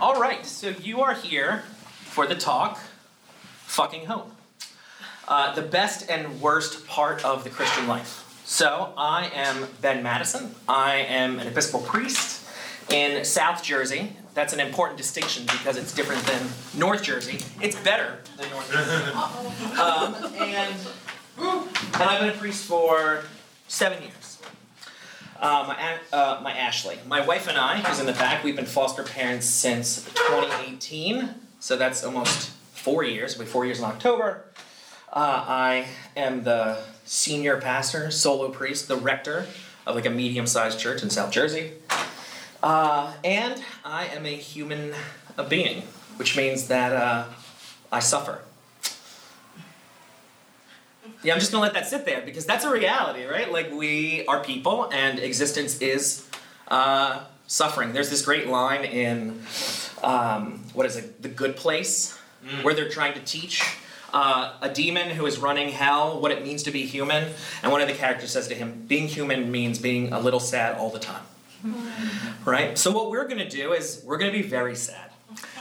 All right, so you are here for the talk, fucking hope. Uh, the best and worst part of the Christian life. So, I am Ben Madison. I am an Episcopal priest in South Jersey. That's an important distinction because it's different than North Jersey. It's better than North Jersey. Um, and, and I've been a priest for seven years. Uh, my, uh, my Ashley, my wife and I, who's in the back, we've been foster parents since 2018. So that's almost four years. It'll be four years in October. Uh, I am the senior pastor, solo priest, the rector of like a medium-sized church in South Jersey. Uh, and I am a human being, which means that uh, I suffer. Yeah, I'm just gonna let that sit there because that's a reality, right? Like we are people, and existence is uh, suffering. There's this great line in um, what is it, The Good Place, where they're trying to teach uh, a demon who is running hell what it means to be human, and one of the characters says to him, "Being human means being a little sad all the time." Right. So what we're gonna do is we're gonna be very sad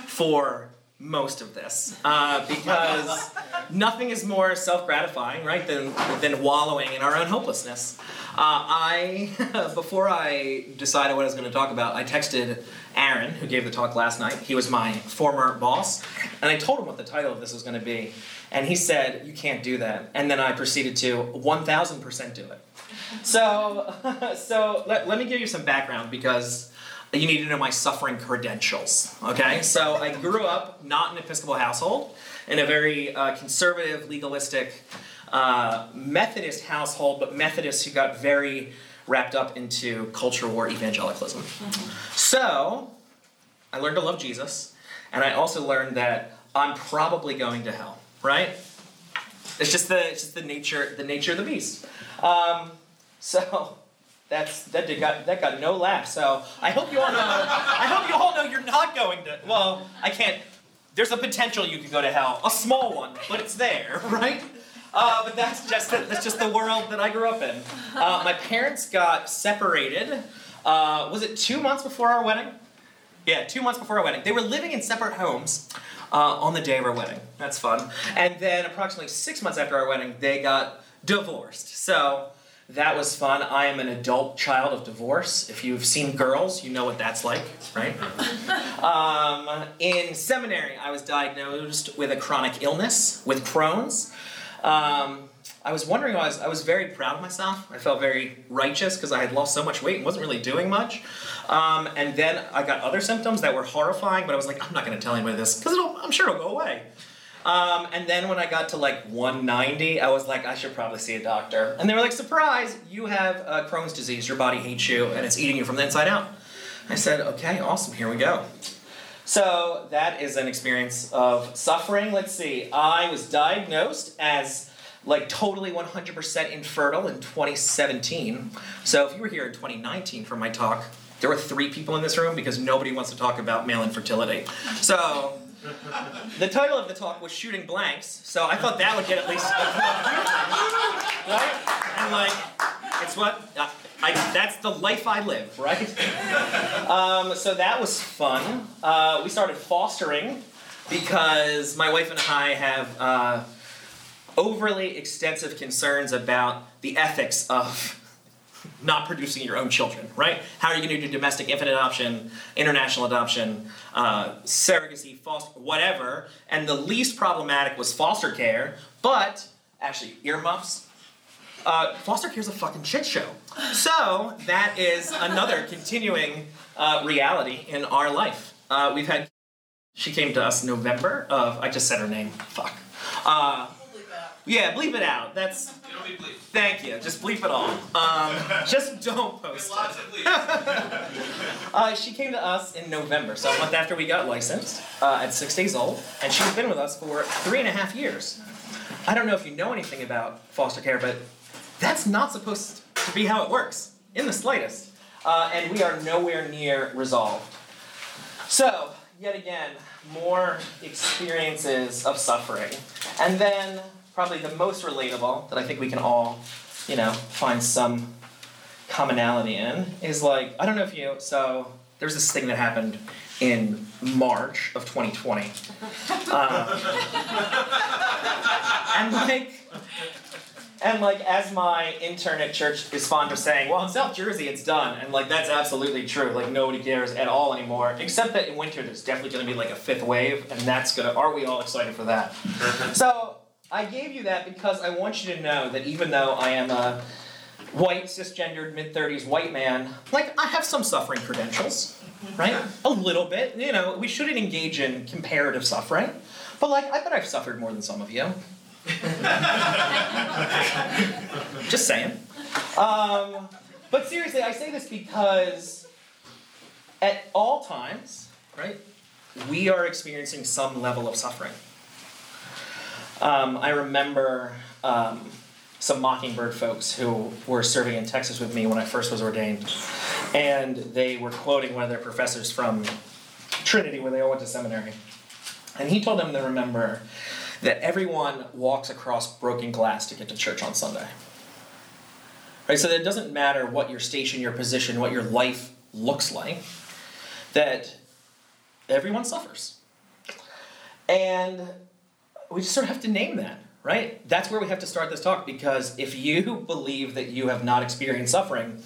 for most of this uh, because nothing is more self-gratifying right than, than wallowing in our own hopelessness. Uh, i before i decided what i was going to talk about i texted aaron who gave the talk last night. He was my former boss and i told him what the title of this was going to be and he said you can't do that. And then i proceeded to 1000% do it. So so let, let me give you some background because you need to know my suffering credentials. Okay, so I grew up not in an Episcopal household, in a very uh, conservative, legalistic uh, Methodist household, but Methodists who got very wrapped up into culture war evangelicalism. So I learned to love Jesus, and I also learned that I'm probably going to hell. Right? It's just the it's just the nature the nature of the beast. Um, so that's that got that got no laugh. So I hope you all know. I hope you all know you're not going to. Well, I can't. There's a potential you could go to hell, a small one, but it's there, right? Uh, but that's just that's just the world that I grew up in. Uh, my parents got separated. Uh, was it two months before our wedding? Yeah, two months before our wedding. They were living in separate homes uh, on the day of our wedding. That's fun. And then approximately six months after our wedding, they got divorced. So that was fun. I am an adult child of divorce. If you've seen girls, you know what that's like, right? um, in seminary, I was diagnosed with a chronic illness, with Crohn's. Um, I was wondering, I was, I was very proud of myself. I felt very righteous because I had lost so much weight and wasn't really doing much. Um, and then I got other symptoms that were horrifying, but I was like, I'm not going to tell anybody this because it'll I'm sure it'll go away. Um, and then when I got to like 190, I was like, I should probably see a doctor. And they were like, surprise, you have uh, Crohn's disease. Your body hates you and it's eating you from the inside out. I said, okay, awesome, here we go. So that is an experience of suffering. Let's see, I was diagnosed as like totally 100% infertile in 2017. So if you were here in 2019 for my talk, there were three people in this room because nobody wants to talk about male infertility. So the title of the talk was Shooting Blanks, so I thought that would get at least. right? And like, it's what. I, I, that's the life I live, right? Um, so that was fun. Uh, we started fostering because my wife and I have uh, overly extensive concerns about the ethics of not producing your own children, right? How are you going to do domestic infant adoption, international adoption, uh, surrogacy, foster, whatever? And the least problematic was foster care, but actually, earmuffs. Uh, foster care is a fucking shit show. So that is another continuing uh, reality in our life. Uh, we've had. She came to us November of. I just said her name. Fuck. Yeah, bleep it out. That's. It'll be bleep. Thank you. Just bleep it all. Um, just don't post Lots of bleeps. Uh, she came to us in November, so a month after we got licensed, uh, at six days old, and she's been with us for three and a half years. I don't know if you know anything about foster care, but that's not supposed to be how it works, in the slightest. Uh, and we are nowhere near resolved. So, yet again, more experiences of suffering. And then, probably the most relatable that I think we can all, you know, find some commonality in is like, I don't know if you, so there's this thing that happened in March of 2020. Uh, and like, and like, as my intern at church is fond of saying, well, in South Jersey it's done, and like that's absolutely true. Like nobody cares at all anymore, except that in winter there's definitely going to be like a fifth wave, and that's gonna. Are we all excited for that? so I gave you that because I want you to know that even though I am a white cisgendered mid 30s white man, like I have some suffering credentials, right? A little bit. You know, we shouldn't engage in comparative suffering, but like I bet I've suffered more than some of you. Just saying. Um, but seriously, I say this because at all times, right, we are experiencing some level of suffering. Um, I remember um, some Mockingbird folks who were serving in Texas with me when I first was ordained, and they were quoting one of their professors from Trinity, where they all went to seminary. And he told them to remember that everyone walks across broken glass to get to church on Sunday. Right? So that it doesn't matter what your station, your position, what your life looks like, that everyone suffers. And we just sort of have to name that, right? That's where we have to start this talk because if you believe that you have not experienced suffering,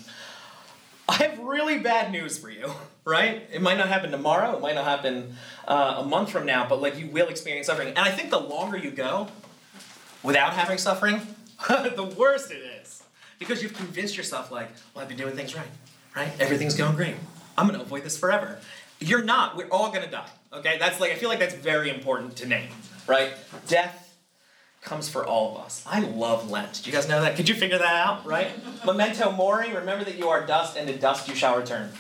I have really bad news for you, right? It might not happen tomorrow, it might not happen uh, a month from now, but like you will experience suffering. And I think the longer you go without having suffering, the worse it is. Because you've convinced yourself, like, well, I've been doing things right, right? Everything's going great. I'm gonna avoid this forever. You're not, we're all gonna die, okay? That's like, I feel like that's very important to name, right? Death comes for all of us. I love Lent. Do you guys know that? Could you figure that out, right? Memento mori, remember that you are dust and to dust you shall return.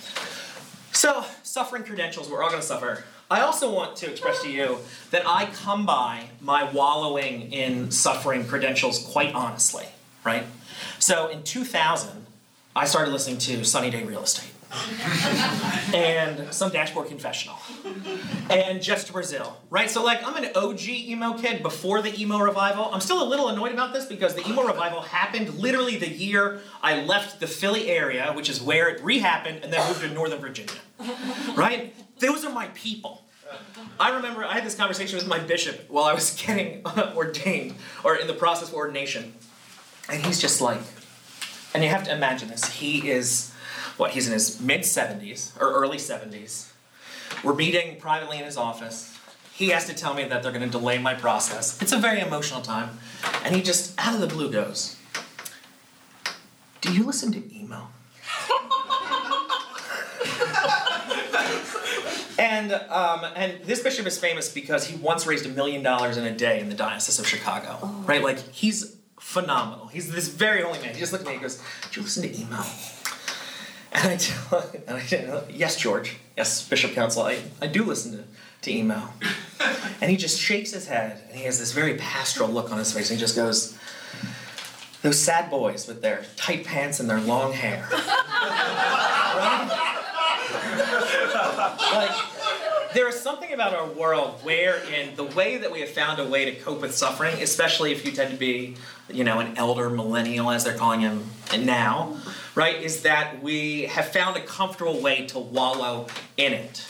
So, suffering credentials, we're all going to suffer. I also want to express to you that I come by my wallowing in suffering credentials quite honestly, right? So, in 2000, I started listening to Sunny Day Real Estate. and some dashboard confessional. And just brazil right? So like i'm an og emo kid before the emo revival. I'm still a little annoyed about this because the emo revival happened literally the year i left the philly area which is where it rehappened and then moved to northern virginia. Right? Those are my people. I remember I had this conversation with my bishop while I was getting ordained or in the process of ordination. And he's just like, and you have to imagine this. He is what he's in his mid 70s or early 70s. We're meeting privately in his office. He has to tell me that they're going to delay my process. It's a very emotional time. And he just, out of the blue, goes, Do you listen to emo? and, um, and this bishop is famous because he once raised a million dollars in a day in the Diocese of Chicago. Oh. Right? Like, he's phenomenal. He's this very holy man. He just looked at me and goes, Do you listen to emo? And I tell, and I tell, yes, George, yes, Bishop Councell, I, I do listen to, to email. And he just shakes his head, and he has this very pastoral look on his face, and he just goes, those sad boys with their tight pants and their long hair. right? like, there is something about our world wherein the way that we have found a way to cope with suffering, especially if you tend to be, you know, an elder millennial, as they're calling him now, right, is that we have found a comfortable way to wallow in it.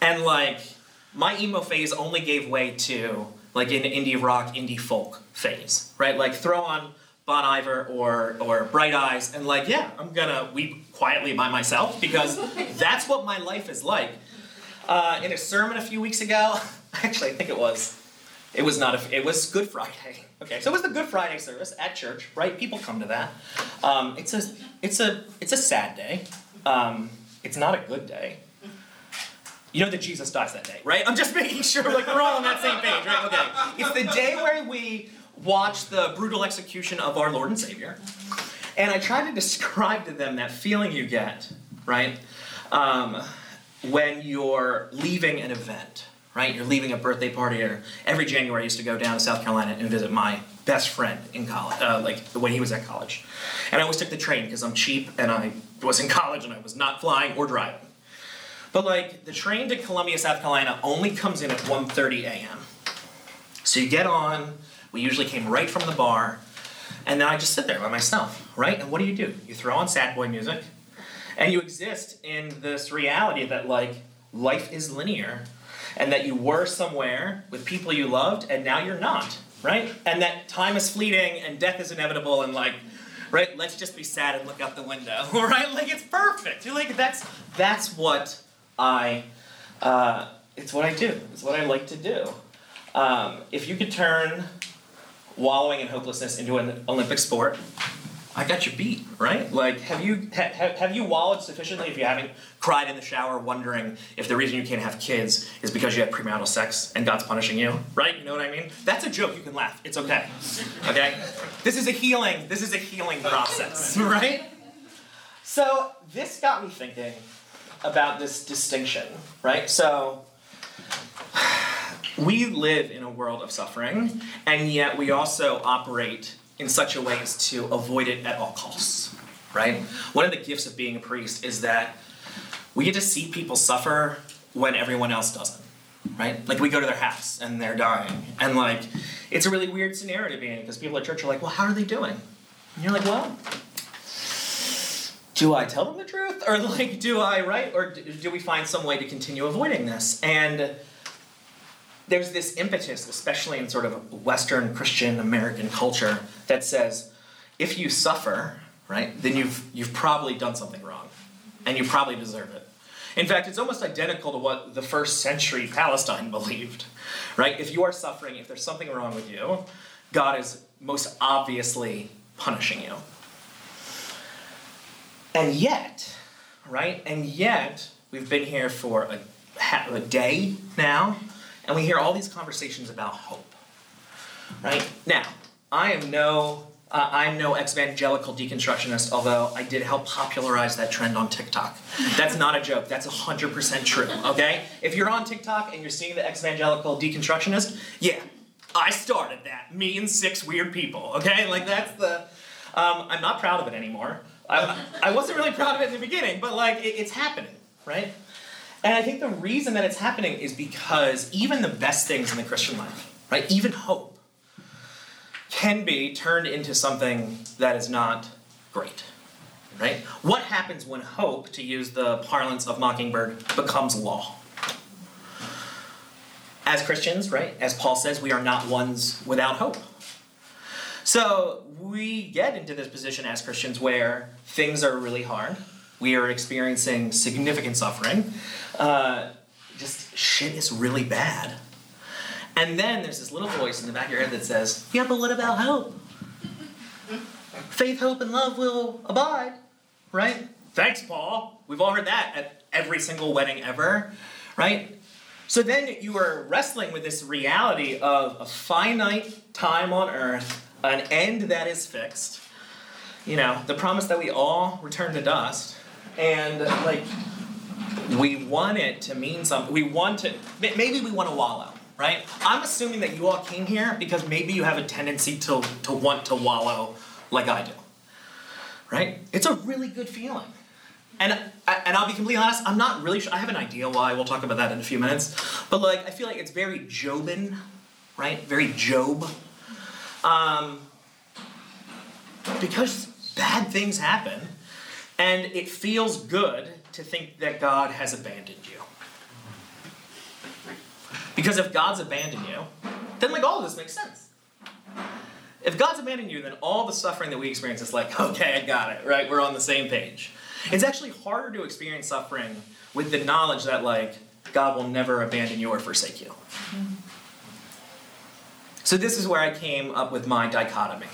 And like, my emo phase only gave way to like an indie rock, indie folk phase, right? Like, throw on Bon Iver or or Bright Eyes, and like, yeah, I'm gonna weep quietly by myself because that's what my life is like. Uh, in a sermon a few weeks ago, actually, I think it was, it was not a, it was Good Friday. Okay, so it was the Good Friday service at church, right? People come to that. Um, it's a it's a it's a sad day. Um, it's not a good day. You know that Jesus dies that day, right? I'm just making sure like we're all on that same page, right? Okay. It's the day where we watch the brutal execution of our Lord and Savior. And I try to describe to them that feeling you get, right? Um, when you're leaving an event right? You're leaving a birthday party, or every January I used to go down to South Carolina and visit my best friend in college, uh, like when he was at college. And I always took the train because I'm cheap and I was in college and I was not flying or driving. But like the train to Columbia, South Carolina only comes in at 1:30 a.m. So you get on. We usually came right from the bar, and then I just sit there by myself, right? And what do you do? You throw on sad boy music, and you exist in this reality that like life is linear and that you were somewhere with people you loved and now you're not, right? And that time is fleeting and death is inevitable and like, right? Let's just be sad and look out the window, right? Like it's perfect. You're like that's that's what I uh, it's what I do. It's what I like to do. Um, if you could turn wallowing in hopelessness into an Olympic sport, I got you beat, right? Like, have you ha, have you wallowed sufficiently if you haven't cried in the shower wondering if the reason you can't have kids is because you had premarital sex and God's punishing you, right? You know what I mean? That's a joke. You can laugh. It's okay. Okay. This is a healing. This is a healing process, right? So this got me thinking about this distinction, right? So we live in a world of suffering, and yet we also operate in such a way as to avoid it at all costs, right? One of the gifts of being a priest is that we get to see people suffer when everyone else doesn't, right? Like we go to their house and they're dying, and like it's a really weird scenario to be in because people at church are like, "Well, how are they doing?" And you're like, "Well." Do I tell them the truth? Or like, do I, right? Or do we find some way to continue avoiding this? And there's this impetus, especially in sort of Western Christian American culture, that says if you suffer, right, then you've, you've probably done something wrong, and you probably deserve it. In fact, it's almost identical to what the first century Palestine believed, right? If you are suffering, if there's something wrong with you, God is most obviously punishing you. And yet, right, and yet, we've been here for a, a day now, and we hear all these conversations about hope. Right? Now, I am no uh, I'm no evangelical deconstructionist, although I did help popularize that trend on TikTok. That's not a joke. That's 100% true, okay? If you're on TikTok and you're seeing the evangelical deconstructionist, yeah, I started that. Me and six weird people, okay? Like, that's the. Um, I'm not proud of it anymore. I, I wasn't really proud of it in the beginning, but, like, it, it's happening, right? And I think the reason that it's happening is because even the best things in the Christian life, right, even hope, can be turned into something that is not great. Right? What happens when hope, to use the parlance of Mockingbird, becomes law? As Christians, right, as Paul says, we are not ones without hope. So we get into this position as Christians where things are really hard, we are experiencing significant suffering. Uh, just shit is really bad. And then there's this little voice in the back of your head that says, Yeah, but what about hope? Faith, hope, and love will abide, right? Thanks, Paul. We've all heard that at every single wedding ever, right? So then you are wrestling with this reality of a finite time on earth, an end that is fixed, you know, the promise that we all return to dust, and like we want it to mean something. We want to maybe we want to wallow, right? I'm assuming that you all came here because maybe you have a tendency to to want to wallow like I do. Right? It's a really good feeling. And and I'll be completely honest, I'm not really sure. I have an idea why. We'll talk about that in a few minutes. But like, I feel like it's very Jobin, right? Very Job. Um, because bad things happen, and it feels good to think that God has abandoned you. Because if God's abandoned you, then like all of this makes sense. If God's abandoned you, then all the suffering that we experience is like, okay, I got it, right? We're on the same page. It's actually harder to experience suffering with the knowledge that like God will never abandon you or forsake you. So this is where I came up with my dichotomy,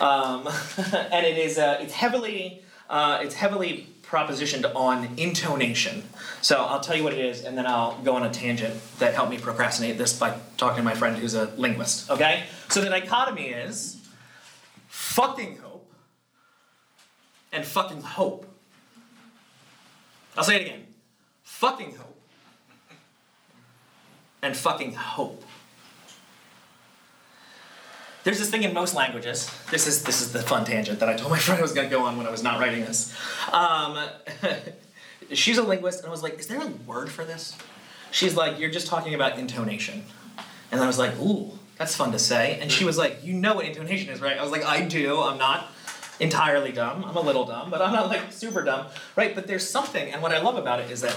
um, and it is uh, it's heavily uh, it's heavily propositioned on intonation. So I'll tell you what it is, and then I'll go on a tangent that helped me procrastinate this by talking to my friend who's a linguist. Okay? So the dichotomy is fucking hope and fucking hope. I'll say it again. Fucking hope and fucking hope. There's this thing in most languages. This is this is the fun tangent that I told my friend I was to go on when I was not writing this. Um, she's a linguist, and I was like, "Is there a word for this?" She's like, "You're just talking about intonation," and I was like, "Ooh, that's fun to say." And she was like, "You know what intonation is, right?" I was like, "I do. I'm not." entirely dumb. I'm a little dumb, but I'm not like super dumb, right? But there's something, and what I love about it is that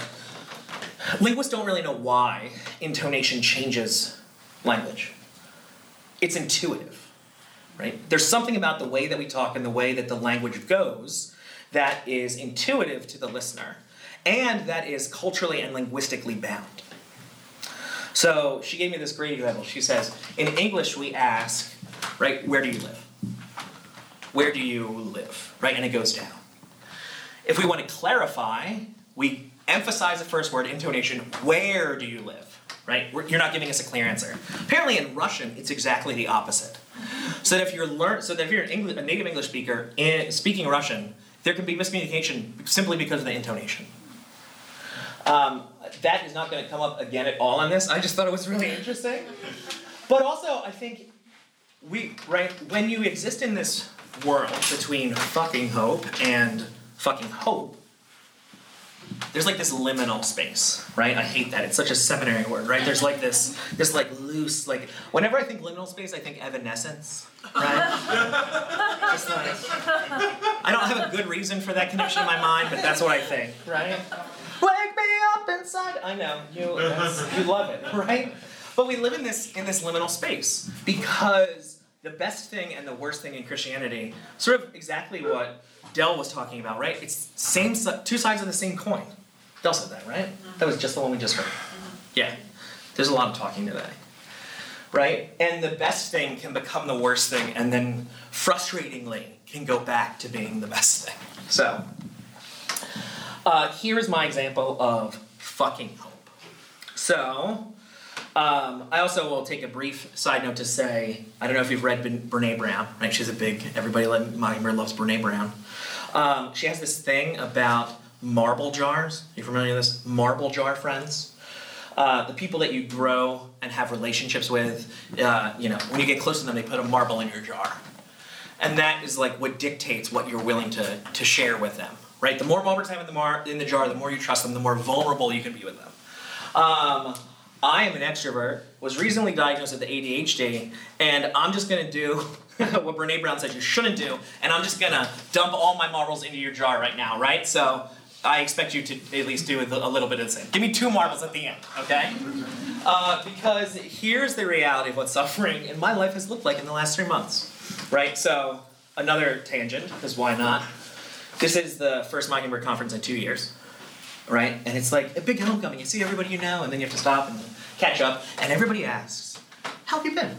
Linguists don't really know why intonation changes language. It's intuitive, right? There's something about the way that we talk and the way that the language goes that is intuitive to the listener and that is culturally and linguistically bound. So she gave me this great example. She says, in English, we ask, right, where do you live? Where do you live? Right? And it goes down. If we want to clarify, we emphasize the first word, intonation, where do you live? Right? You're not giving us a clear answer. Apparently, in Russian, it's exactly the opposite. So that if you're learn, so that if you're an English, a native English speaker in, speaking Russian, there can be miscommunication simply because of the intonation. Um, that is not going to come up again at all on this. I just thought it was really interesting. But also, I think we right when you exist in this world between fucking hope and fucking hope, there's like this liminal space, right? I hate that. It's such a seminary word, right? There's like this, this like loose, like whenever I think liminal space, I think evanescence, right? Just like I don't have a good reason for that connection in my mind, but that's what I think, right? Wake me up inside. I know you, you love it, right? But we live in this in this liminal space because the best thing and the worst thing in Christianity, sort of exactly what Dell was talking about, right? It's same two sides of the same coin. Dell said that, right? That was just the one we just heard. Yeah. There's a lot of talking today. Right? And the best thing can become the worst thing, and then frustratingly can go back to being the best thing. So, uh, here is my example of fucking hope. So, um, I also will take a brief side note to say I don't know if you've read ben- Brene Brown, right? She's a big, everybody Mockingbird loves Brene Brown. Um, she has this thing about marble jars. Are you familiar with this? Marble jar friends. Uh, the people that you grow and have relationships with, uh, you know, when you get close to them, they put a marble in your jar. And that is like what dictates what you're willing to, to share with them, right? The more marbles you have in the, mar- in the jar, the more you trust them, the more vulnerable you can be with them. Um, I am an extrovert, was recently diagnosed with the ADHD, and I'm just gonna do what Brene Brown said you shouldn't do, and I'm just gonna dump all my marbles into your jar right now, right? So I expect you to at least do a little bit of the same. Give me two marbles at the end, okay? Uh, because here's the reality of what suffering in my life has looked like in the last three months, right? So another tangent, because why not? This is the first Mockingbird conference in two years right? And it's like a big homecoming. You see everybody you know, and then you have to stop and catch up. And everybody asks, How have you been?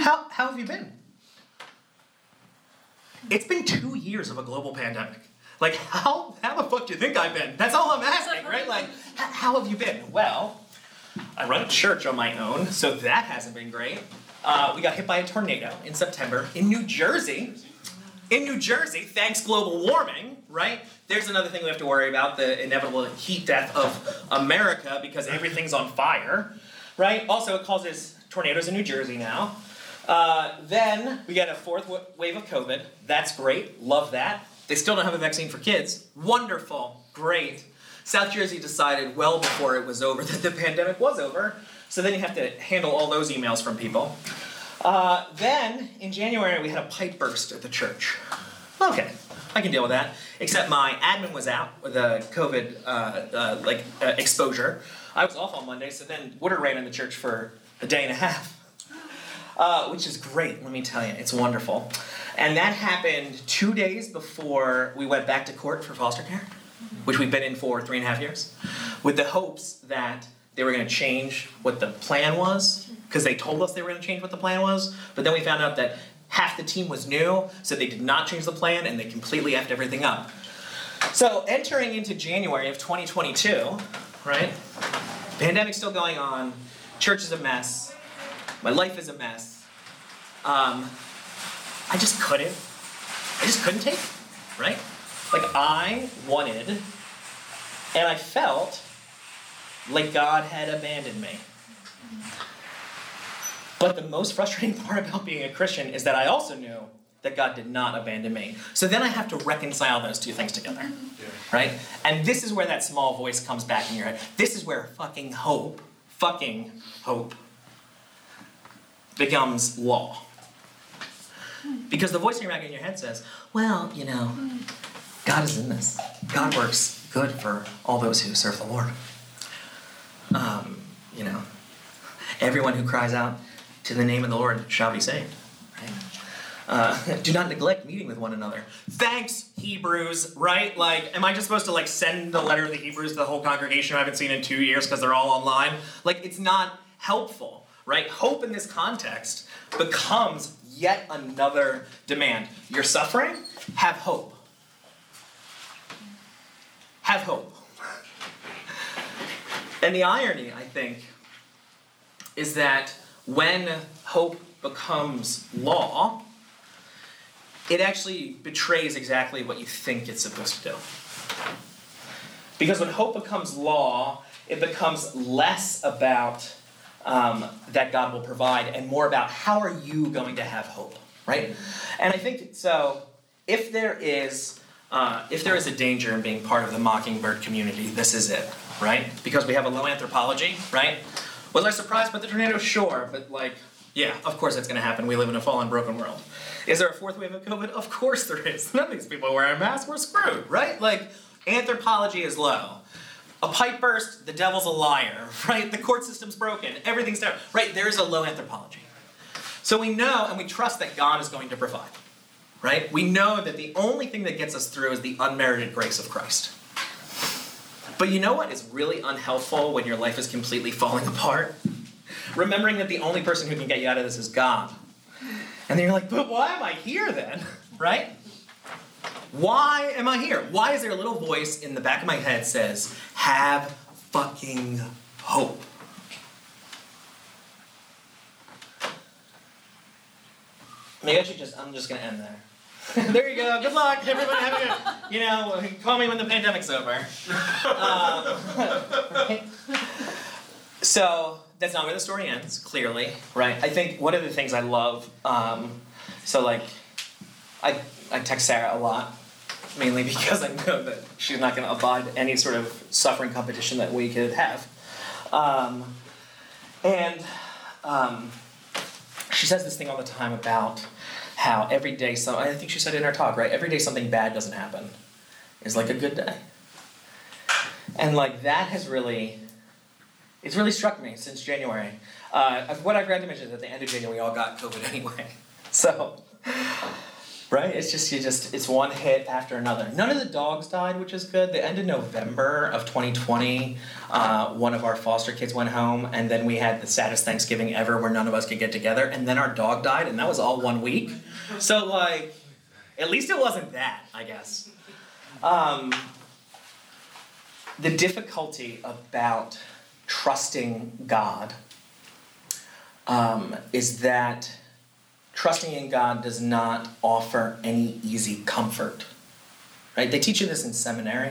How, how have you been? It's been two years of a global pandemic. Like, how, how the fuck do you think I've been? That's all I'm asking, right? Like, how have you been? Well, I run a church on my own, so that hasn't been great. Uh, we got hit by a tornado in September in New Jersey. In New Jersey, thanks global warming, right? There's another thing we have to worry about the inevitable heat death of America because everything's on fire, right? Also, it causes tornadoes in New Jersey now. Uh, then we get a fourth w- wave of COVID. That's great. Love that. They still don't have a vaccine for kids. Wonderful. Great. South Jersey decided well before it was over that the pandemic was over so then you have to handle all those emails from people. Uh, then in January we had a pipe burst at the church. Okay, I can deal with that. Except my admin was out with a COVID uh, uh, like uh, exposure. I was off on Monday, so then water ran in the church for a day and a half, uh, which is great. Let me tell you, it's wonderful. And that happened two days before we went back to court for foster care, which we've been in for three and a half years, with the hopes that they were going to change what the plan was because they told us they were going to change what the plan was. But then we found out that half the team was new, so they did not change the plan and they completely effed everything up. So entering into January of 2022, right? Pandemic's still going on. Church is a mess. My life is a mess. Um, I just couldn't. I just couldn't take it, right? Like I wanted, and I felt like God had abandoned me. But the most frustrating part about being a Christian is that I also knew that God did not abandon me. So then I have to reconcile those two things together. Yeah. Right? And this is where that small voice comes back in your head. This is where fucking hope, fucking hope becomes law. Because the voice in your in your head says, well, you know, God is in this. God works good for all those who serve the Lord. Um, you know, everyone who cries out to the name of the Lord shall be saved. Right? Uh, do not neglect meeting with one another. Thanks, Hebrews, right? Like, am I just supposed to like send the letter of the Hebrews to the whole congregation I haven't seen in two years because they're all online? Like, it's not helpful, right? Hope in this context becomes yet another demand. You're suffering? Have hope. Have hope. And the irony, I think, is that when hope becomes law, it actually betrays exactly what you think it's supposed to do. Because when hope becomes law, it becomes less about um, that God will provide and more about how are you going to have hope, right? And I think so. If there is, uh, if there is a danger in being part of the mockingbird community, this is it, right? Because we have a low anthropology, right? Was I surprised by the tornado? Sure, but like, yeah, of course it's going to happen. We live in a fallen, broken world. Is there a fourth wave of COVID? Of course there is. None of these people wearing masks. We're screwed, right? Like, anthropology is low. A pipe burst, the devil's a liar, right? The court system's broken, everything's down, right? There is a low anthropology. So we know and we trust that God is going to provide, right? We know that the only thing that gets us through is the unmerited grace of Christ. But you know what is really unhelpful when your life is completely falling apart? Remembering that the only person who can get you out of this is God. And then you're like, but why am I here then? Right? Why am I here? Why is there a little voice in the back of my head says, have fucking hope? Maybe I should just, I'm just gonna end there. there you go. Good luck, everybody. Have a you know, call me when the pandemic's over. Um, right? So that's not where the story ends. Clearly, right? I think one of the things I love. Um, so like, I I text Sarah a lot, mainly because I know that she's not going to abide any sort of suffering competition that we could have. Um, and um, she says this thing all the time about how every day, so I think she said in our talk, right? Every day something bad doesn't happen is like a good day. And like that has really, it's really struck me since January. Uh, what I've read to mention is at the end of January we all got COVID anyway. So, right? It's just you just it's one hit after another. None of the dogs died, which is good. The end of November of 2020, uh, one of our foster kids went home, and then we had the saddest Thanksgiving ever, where none of us could get together, and then our dog died, and that was all one week. So like, at least it wasn't that, I guess. Um, the difficulty about trusting God um, is that trusting in God does not offer any easy comfort. Right? They teach you this in seminary.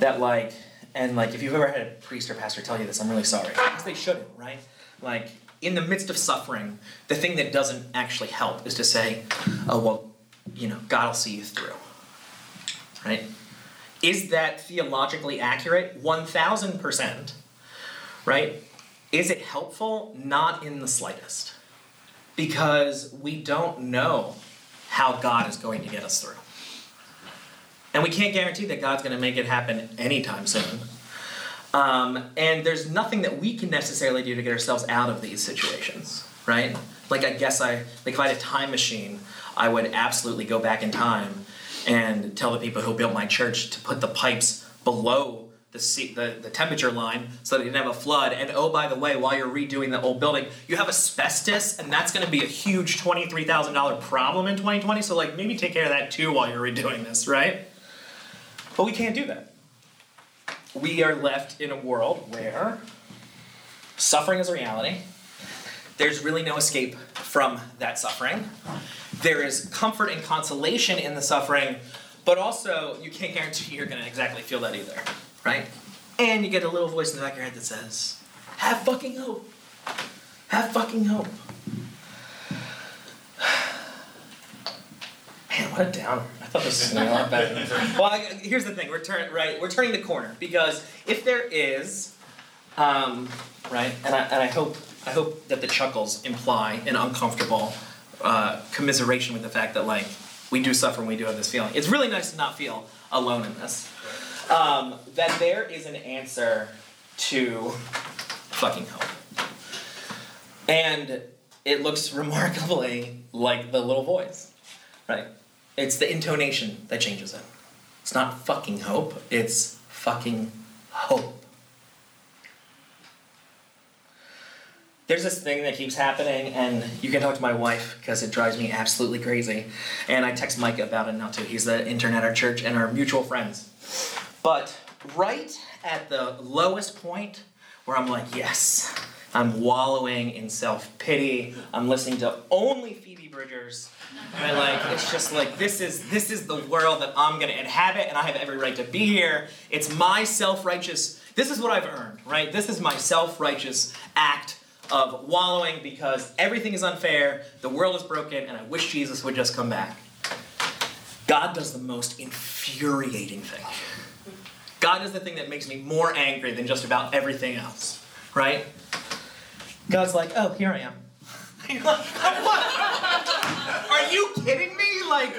That like, and like, if you've ever had a priest or pastor tell you this, I'm really sorry. Because they shouldn't, right? Like, in the midst of suffering, the thing that doesn't actually help is to say, oh, well, you know, God will see you through. Right? Is that theologically accurate? 1000%. Right? Is it helpful? Not in the slightest because we don't know how God is going to get us through. And we can't guarantee that God's going to make it happen anytime soon. Um, and there's nothing that we can necessarily do to get ourselves out of these situations, right? Like, I guess I, like, if I had a time machine, I would absolutely go back in time and tell the people who built my church to put the pipes below the, the, the temperature line so that you didn't have a flood. And oh, by the way, while you're redoing the old building, you have asbestos, and that's going to be a huge $23,000 problem in 2020. So, like, maybe take care of that too while you're redoing this, right? But we can't do that. We are left in a world where suffering is a reality. There's really no escape from that suffering. There is comfort and consolation in the suffering, but also you can't guarantee you're going to exactly feel that either right? And you get a little voice in the back of your head that says, have fucking hope. Have fucking hope. Man, what a downer. I thought this was going to be a lot better. well, I, here's the thing. We're turning right. We're turning the corner because if there is, um, right, and I, and I hope I hope that the chuckles imply an uncomfortable uh, commiseration with the fact that like we do suffer and we do have this feeling. It's really nice to not feel alone in this. Um, that there is an answer to fucking hope. And it looks remarkably like the little voice, right? It's the intonation that changes it. It's not fucking hope, it's fucking hope. There's this thing that keeps happening, and you can talk to my wife because it drives me absolutely crazy. And I text Mike about it now too. He's the intern at our church and our mutual friends. But right at the lowest point where I'm like, yes, I'm wallowing in self pity. I'm listening to only Phoebe Bridgers. Right? Like it's just like this is this is the world that I'm gonna inhabit, and I have every right to be here. It's my self-righteous. This is what I've earned, right? This is my self-righteous act of wallowing because everything is unfair, the world is broken, and I wish Jesus would just come back. God does the most infuriating thing. God is the thing that makes me more angry than just about everything else, right? God's like, oh, here I am. Are you kidding me? Like,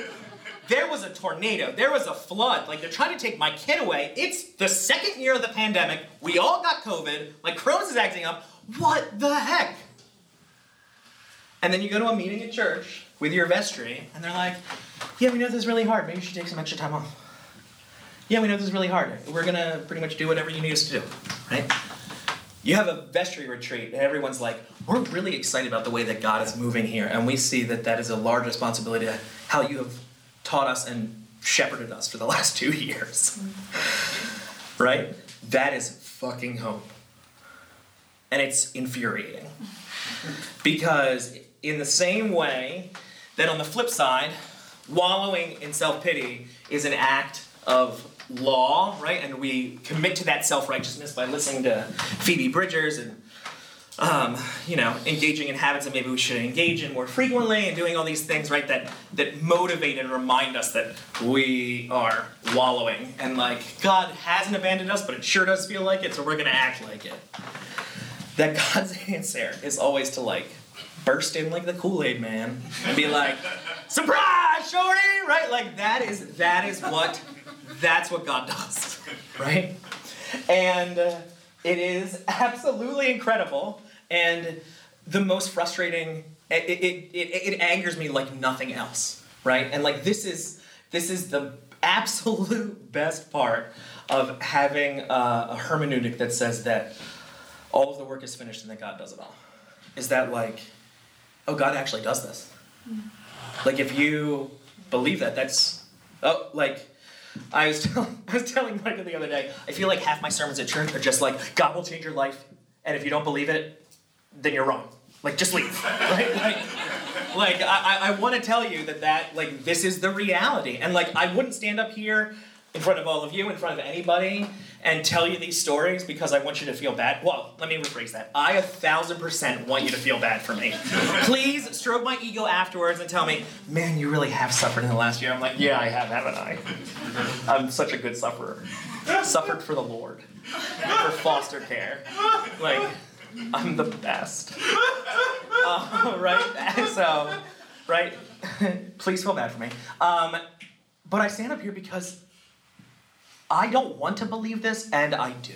there was a tornado, there was a flood. Like, they're trying to take my kid away. It's the second year of the pandemic. We all got COVID. My Crohn's is acting up. What the heck? And then you go to a meeting at church with your vestry, and they're like, yeah, we know this is really hard. Maybe you should take some extra time off. Yeah, we know this is really hard. We're gonna pretty much do whatever you need us to do, right? You have a vestry retreat, and everyone's like, we're really excited about the way that God is moving here, and we see that that is a large responsibility to how you have taught us and shepherded us for the last two years. right? That is fucking hope. And it's infuriating. Because, in the same way that on the flip side, wallowing in self pity is an act of law, right? And we commit to that self righteousness by listening to Phoebe Bridgers and, um, you know, engaging in habits that maybe we should engage in more frequently and doing all these things, right? That that motivate and remind us that we are wallowing and like God hasn't abandoned us, but it sure does feel like it, so we're gonna act like it. That God's answer is always to like burst in like the Kool-Aid man and be like, surprise, shorty, right? Like that is that is what that's what God does, right? And uh, it is absolutely incredible and the most frustrating. It, it, it, it angers me like nothing else, right? And like this is this is the absolute best part of having a, a hermeneutic that says that all of the work is finished and that God does it all. Is that like, oh, God actually does this? Like if you believe that, that's oh, like I was telling I was telling Michael the other day. I feel like half my sermons at church are just like God will change your life, and if you don't believe it, then you're wrong. Like just leave, right? Like, like I, I want to tell you that that like this is the reality, and like I wouldn't stand up here in front of all of you, in front of anybody, and tell you these stories because I want you to feel bad. Well, let me rephrase that. I a thousand percent want you to feel bad for me. Please stroke my ego afterwards and tell me, man, you really have suffered in the last year. I'm like, yeah, I have, haven't I? I'm such a good sufferer. Suffered for the Lord, for foster care. Like, I'm the best. Uh, right? So, right? Please feel bad for me. Um, but I stand up here because I don't want to believe this, and I do.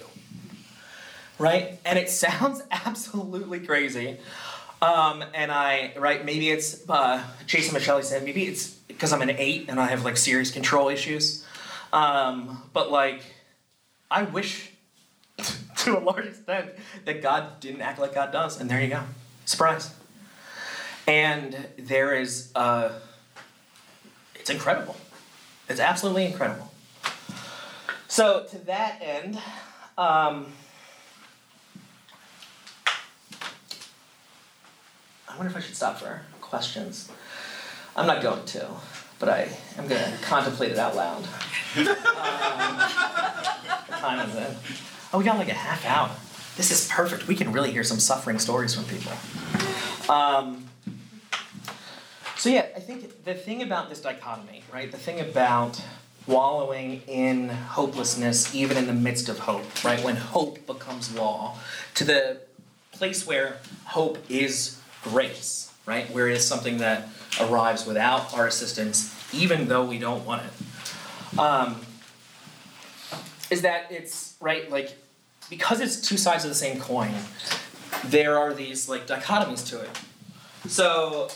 Right? And it sounds absolutely crazy. Um, and I, right, maybe it's, uh, Jason Michelle said, maybe it's because I'm an eight and I have like serious control issues. Um, but like, I wish to a large extent that God didn't act like God does. And there you go. Surprise. And there is, uh, it's incredible. It's absolutely incredible. So, to that end, um, I wonder if I should stop for questions. I'm not going to, but I am going to contemplate it out loud. Um, what time is it? Oh, we got like a half hour. This is perfect. We can really hear some suffering stories from people. Um, so, yeah, I think the thing about this dichotomy, right? The thing about wallowing in hopelessness, even in the midst of hope, right? When hope becomes law, to the place where hope is grace, right? Where it is something that arrives without our assistance, even though we don't want it. Um, is that it's right like because it's two sides of the same coin there are these like dichotomies to it so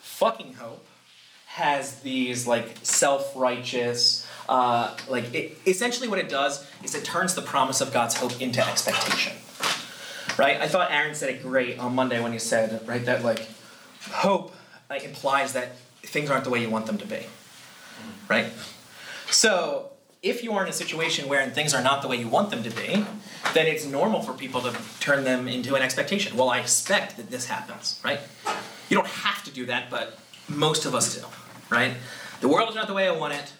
fucking hope has these like self-righteous uh, like it, essentially what it does is it turns the promise of god's hope into expectation right i thought aaron said it great on monday when he said right that like hope like, implies that things aren't the way you want them to be right so if you are in a situation where things are not the way you want them to be, then it's normal for people to turn them into an expectation. Well, I expect that this happens, right? You don't have to do that, but most of us do, right? The world is not the way I want it.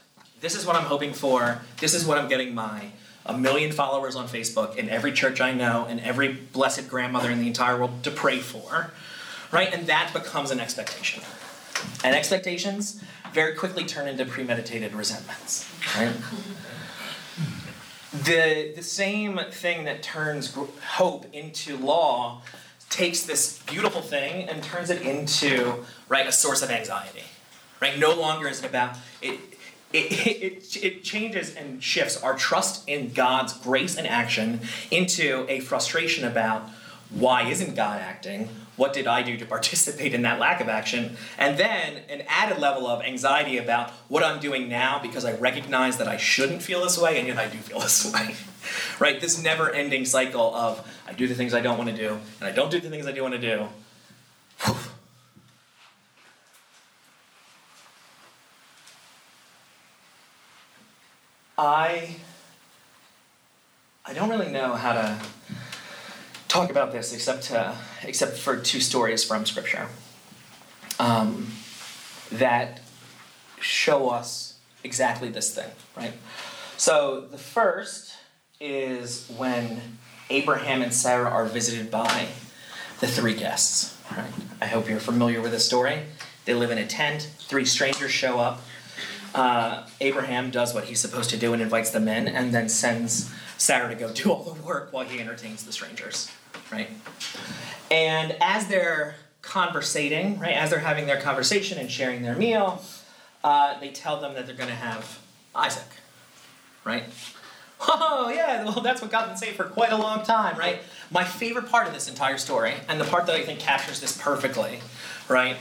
This is what I'm hoping for. This is what I'm getting my a million followers on Facebook in every church I know and every blessed grandmother in the entire world to pray for, right? And that becomes an expectation. And expectations very quickly turn into premeditated resentments, right? the, the same thing that turns hope into law takes this beautiful thing and turns it into right a source of anxiety right no longer is it about it it, it, it changes and shifts our trust in god's grace and action into a frustration about why isn't god acting what did I do to participate in that lack of action? And then an added level of anxiety about what I'm doing now because I recognize that I shouldn't feel this way and yet I do feel this way. right? This never ending cycle of I do the things I don't want to do and I don't do the things I do want to do. I I don't really know how to talk about this except to, except for two stories from Scripture um, that show us exactly this thing, right? So the first is when Abraham and Sarah are visited by the three guests. Right? I hope you're familiar with the story. They live in a tent. Three strangers show up. Uh, Abraham does what he's supposed to do and invites them in, and then sends Sarah to go do all the work while he entertains the strangers right? And as they're conversating, right, as they're having their conversation and sharing their meal, uh, they tell them that they're going to have Isaac, right? Oh, yeah, well, that's what God's been saying for quite a long time, right? My favorite part of this entire story, and the part that I think captures this perfectly, right,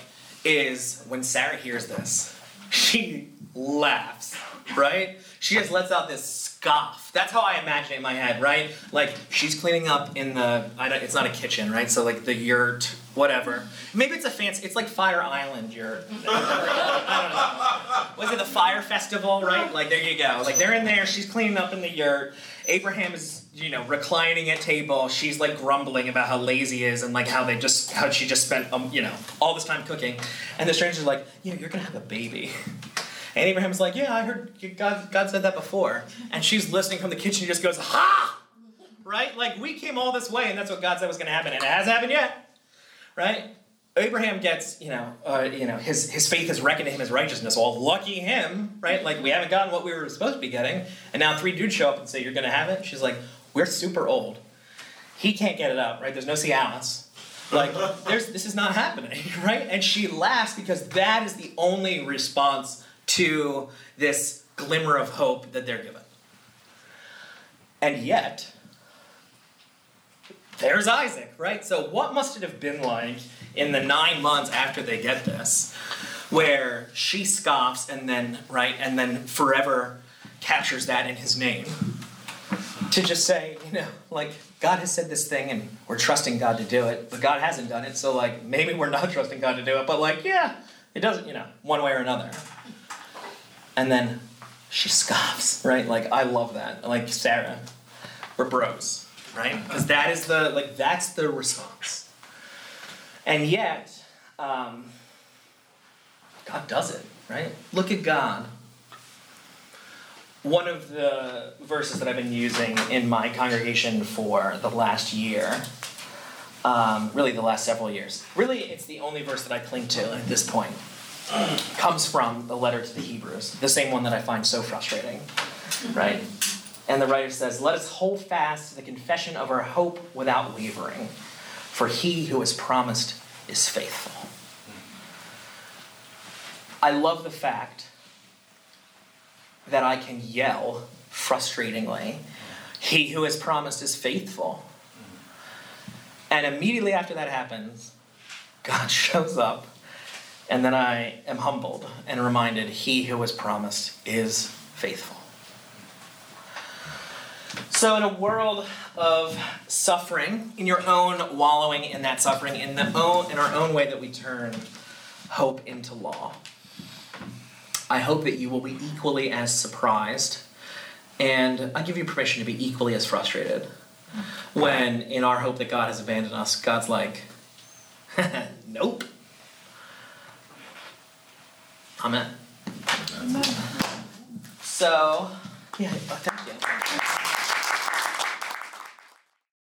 is when Sarah hears this, she laughs, right? She just lets out this scoff. That's how I imagine it in my head, right? Like she's cleaning up in the. it's not a kitchen, right? So like the yurt, whatever. Maybe it's a fancy. It's like Fire Island yurt. I don't know. Was it the Fire Festival, right? Like there you go. Like they're in there. She's cleaning up in the yurt. Abraham is, you know, reclining at table. She's like grumbling about how lazy is and like how they just how she just spent um, you know all this time cooking, and the stranger's like, yeah, you're gonna have a baby. And Abraham's like, Yeah, I heard God, God said that before. And she's listening from the kitchen. She just goes, Ha! Right? Like, we came all this way, and that's what God said was going to happen. And it hasn't happened yet. Right? Abraham gets, you know, uh, you know, his, his faith is reckoned to him as righteousness. Well, lucky him, right? Like, we haven't gotten what we were supposed to be getting. And now three dudes show up and say, You're going to have it? She's like, We're super old. He can't get it up, right? There's no Cialis. Like, there's, this is not happening, right? And she laughs because that is the only response to this glimmer of hope that they're given. And yet, there's Isaac, right? So, what must it have been like in the nine months after they get this, where she scoffs and then, right, and then forever captures that in his name? To just say, you know, like, God has said this thing and we're trusting God to do it, but God hasn't done it, so, like, maybe we're not trusting God to do it, but, like, yeah, it doesn't, you know, one way or another and then she scoffs, right? Like I love that. Like Sarah, we're bros, right? Because that is the like that's the response. And yet, um, God does it, right? Look at God. One of the verses that I've been using in my congregation for the last year, um, really the last several years, really it's the only verse that I cling to at this point comes from the letter to the Hebrews, the same one that I find so frustrating, right? And the writer says, Let us hold fast to the confession of our hope without wavering, for he who has promised is faithful. I love the fact that I can yell frustratingly, He who has promised is faithful. And immediately after that happens, God shows up, and then I am humbled and reminded He who was promised is faithful. So, in a world of suffering, in your own wallowing in that suffering, in, the own, in our own way that we turn hope into law, I hope that you will be equally as surprised, and I give you permission to be equally as frustrated when, in our hope that God has abandoned us, God's like, nope. Amen. Amen. So, yeah, oh, thank you.